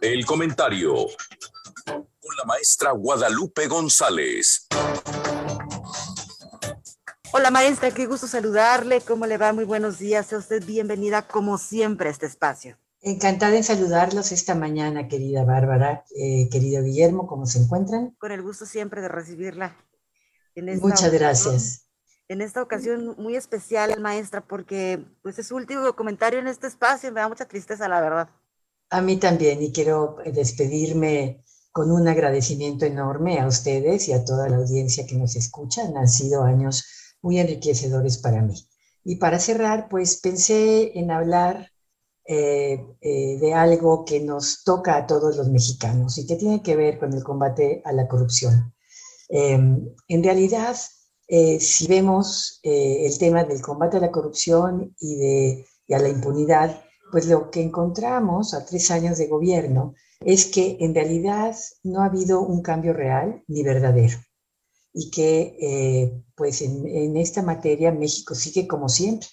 El comentario con la maestra Guadalupe González. Hola maestra, qué gusto saludarle. ¿Cómo le va? Muy buenos días. Sea usted bienvenida como siempre a este espacio. Encantada en saludarlos esta mañana, querida Bárbara, eh, querido Guillermo, ¿cómo se encuentran? Con el gusto siempre de recibirla. Muchas gracias. En esta ocasión muy especial, maestra, porque pues es su último comentario en este espacio, me da mucha tristeza, la verdad. A mí también, y quiero despedirme con un agradecimiento enorme a ustedes y a toda la audiencia que nos escuchan. Han sido años muy enriquecedores para mí. Y para cerrar, pues pensé en hablar eh, eh, de algo que nos toca a todos los mexicanos y que tiene que ver con el combate a la corrupción. Em, en realidad, eh, si vemos el tema del combate a la corrupción y, de, y a la impunidad, pues lo que encontramos a tres años de gobierno es que en realidad no ha habido un cambio real ni verdadero y que pues en, esta materia México sigue como siempre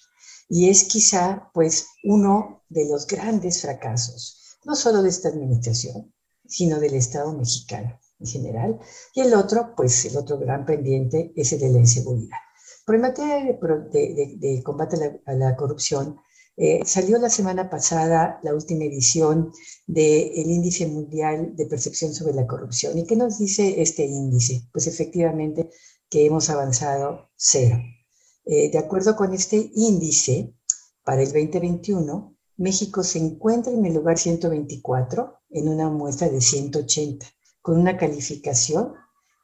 y es quizá pues uno de los grandes fracasos, no solo de esta administración, sino del Estado mexicano en general. Y el otro, pues el otro gran pendiente es el de la inseguridad. Por en materia de, de, combate a la, corrupción, eh, salió la semana pasada la última edición del Índice Mundial de Percepción sobre la Corrupción. ¿Y qué nos dice este índice? Pues efectivamente que hemos avanzado cero. Eh, de acuerdo con este índice, para el 2021, México se encuentra en el lugar 124 en una muestra de 180, con una calificación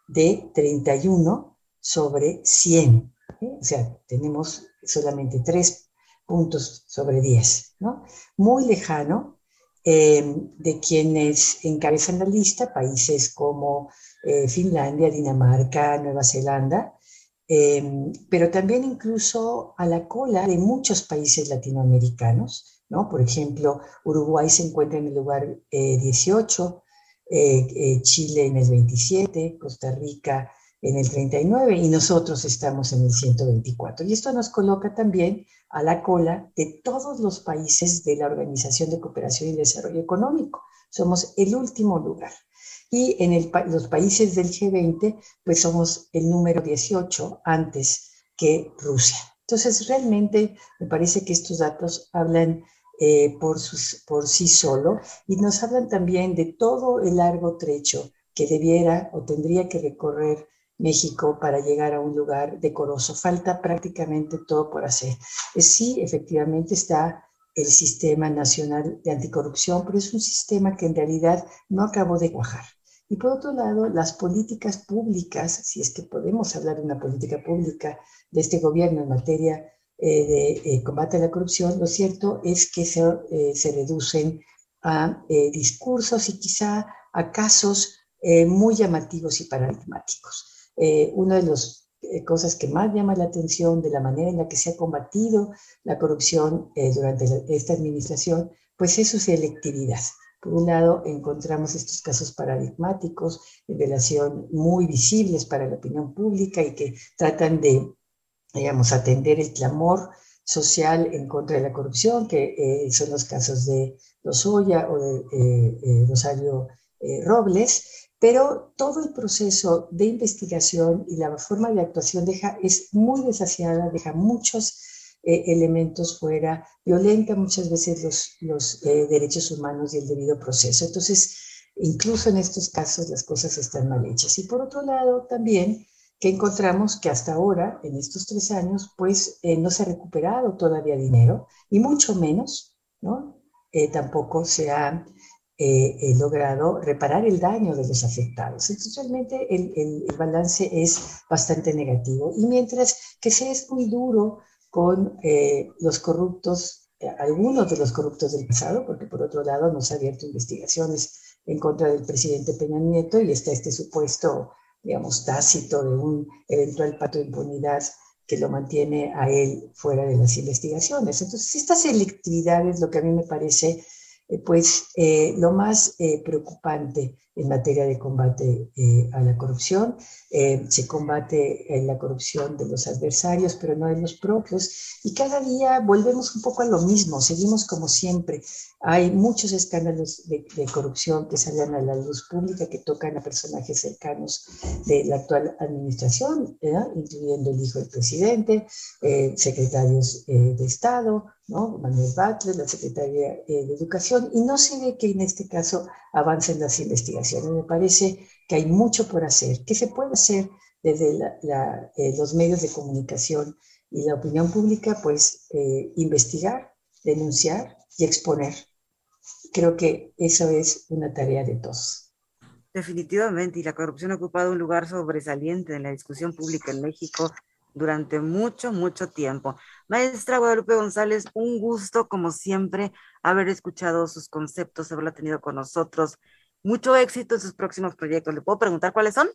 de 31 sobre 100. O sea, tenemos solamente 3 puntos sobre 10, ¿no? Muy lejano eh, de quienes encabezan la lista, países como eh, Finlandia, Dinamarca, Nueva Zelanda, Em, pero también incluso a la cola de muchos países latinoamericanos, ¿no? Por ejemplo, Uruguay se encuentra en el lugar 18, eh, eh, Chile en el 27, Costa Rica en el 39 y nosotros estamos en el 124. Y esto nos coloca también a la cola de todos los países de la Organización de Cooperación y Desarrollo Económico. Somos el último lugar y en los países del G20, pues somos el número 18 antes que Rusia. Entonces, realmente me parece que estos datos hablan eh, por, sus, por sí solo y nos hablan también de todo el largo trecho que debiera o tendría que recorrer México para llegar a un lugar decoroso. Falta prácticamente todo por hacer. Sí, efectivamente está el Sistema Nacional de Anticorrupción, pero es un sistema que en realidad no acabó de cuajar. Y por otro lado, las políticas públicas, si es que podemos hablar de una política pública de este gobierno en materia eh, de eh, combate a la corrupción, lo cierto es que se, eh, se reducen a discursos y quizá a casos muy llamativos y paradigmáticos. Una de las cosas que más llama la atención de la manera en la que se ha combatido la corrupción durante esta administración, pues es su selectividad. Por un lado, encontramos estos casos paradigmáticos en relación muy visibles para la opinión pública y que tratan de, digamos, atender el clamor social en contra de la corrupción, que eh, son los casos de Lozoya o de eh, eh, Rosario Robles, pero todo el proceso de investigación y la forma de actuación deja, es muy desasiada, deja muchos eh, elementos fuera, violenta muchas veces los, los eh, derechos humanos y el debido proceso. Entonces, incluso en estos casos las cosas están mal hechas. Y por otro lado, también que encontramos que hasta ahora, en estos tres años, pues eh, no se ha recuperado todavía dinero y mucho menos, ¿no? tampoco se ha logrado reparar el daño de los afectados. Entonces, realmente el, el, el, balance es bastante negativo. Y mientras que se es muy duro con eh, los corruptos, eh, algunos de los corruptos del pasado, porque por otro lado nos ha abierto investigaciones en contra del presidente Peña Nieto y está este supuesto, digamos, tácito de un eventual pato de impunidad que lo mantiene a él fuera de las investigaciones. Entonces, esta selectividad es lo que a mí me parece, eh, pues, lo más preocupante en materia de combate eh, a la corrupción. Eh, se combate la corrupción de los adversarios, pero no de los propios. Y cada día volvemos un poco a lo mismo, seguimos como siempre. Hay muchos escándalos de, corrupción que salen a la luz pública que tocan a personajes cercanos de la actual administración, incluyendo el hijo del presidente, eh, secretarios de Estado, ¿no? Manuel Butler, la Secretaría de Educación, y no se ve que en este caso avancen las investigaciones. Me parece que hay mucho por hacer. ¿Qué se puede hacer desde eh, los medios de comunicación y la opinión pública? Pues eh, investigar, denunciar y exponer. Creo que eso es una tarea de todos. Definitivamente, y la corrupción ha ocupado un lugar sobresaliente en la discusión pública en México durante mucho, mucho tiempo. Maestra Guadalupe González, un gusto, como siempre, haber escuchado sus conceptos, haberla tenido con nosotros. Mucho éxito en sus próximos proyectos. ¿Le puedo preguntar cuáles son?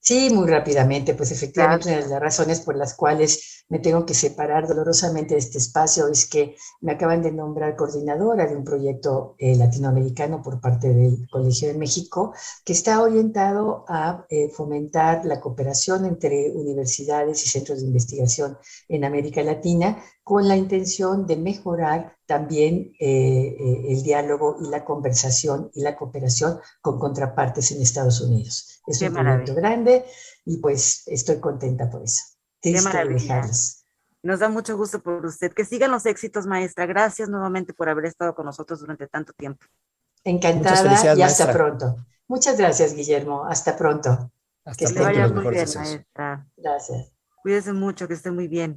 Sí, muy rápidamente, pues efectivamente una de las razones por las cuales me tengo que separar dolorosamente de este espacio es que me acaban de nombrar coordinadora de un proyecto eh, latinoamericano por parte del Colegio de México que está orientado a eh, fomentar la cooperación entre universidades y centros de investigación en América Latina con la intención de mejorar también eh, eh, el diálogo y la conversación y la cooperación con contrapartes en Estados Unidos. Es un proyecto grande y pues estoy contenta por eso. Qué maravilla. Nos da mucho gusto por usted. Que sigan los éxitos, maestra. Gracias nuevamente por haber estado con nosotros durante tanto tiempo. Encantada y hasta pronto. Muchas gracias, Guillermo. Hasta pronto. que esté muy bien, maestra. Gracias. Cuídese mucho, que esté muy bien.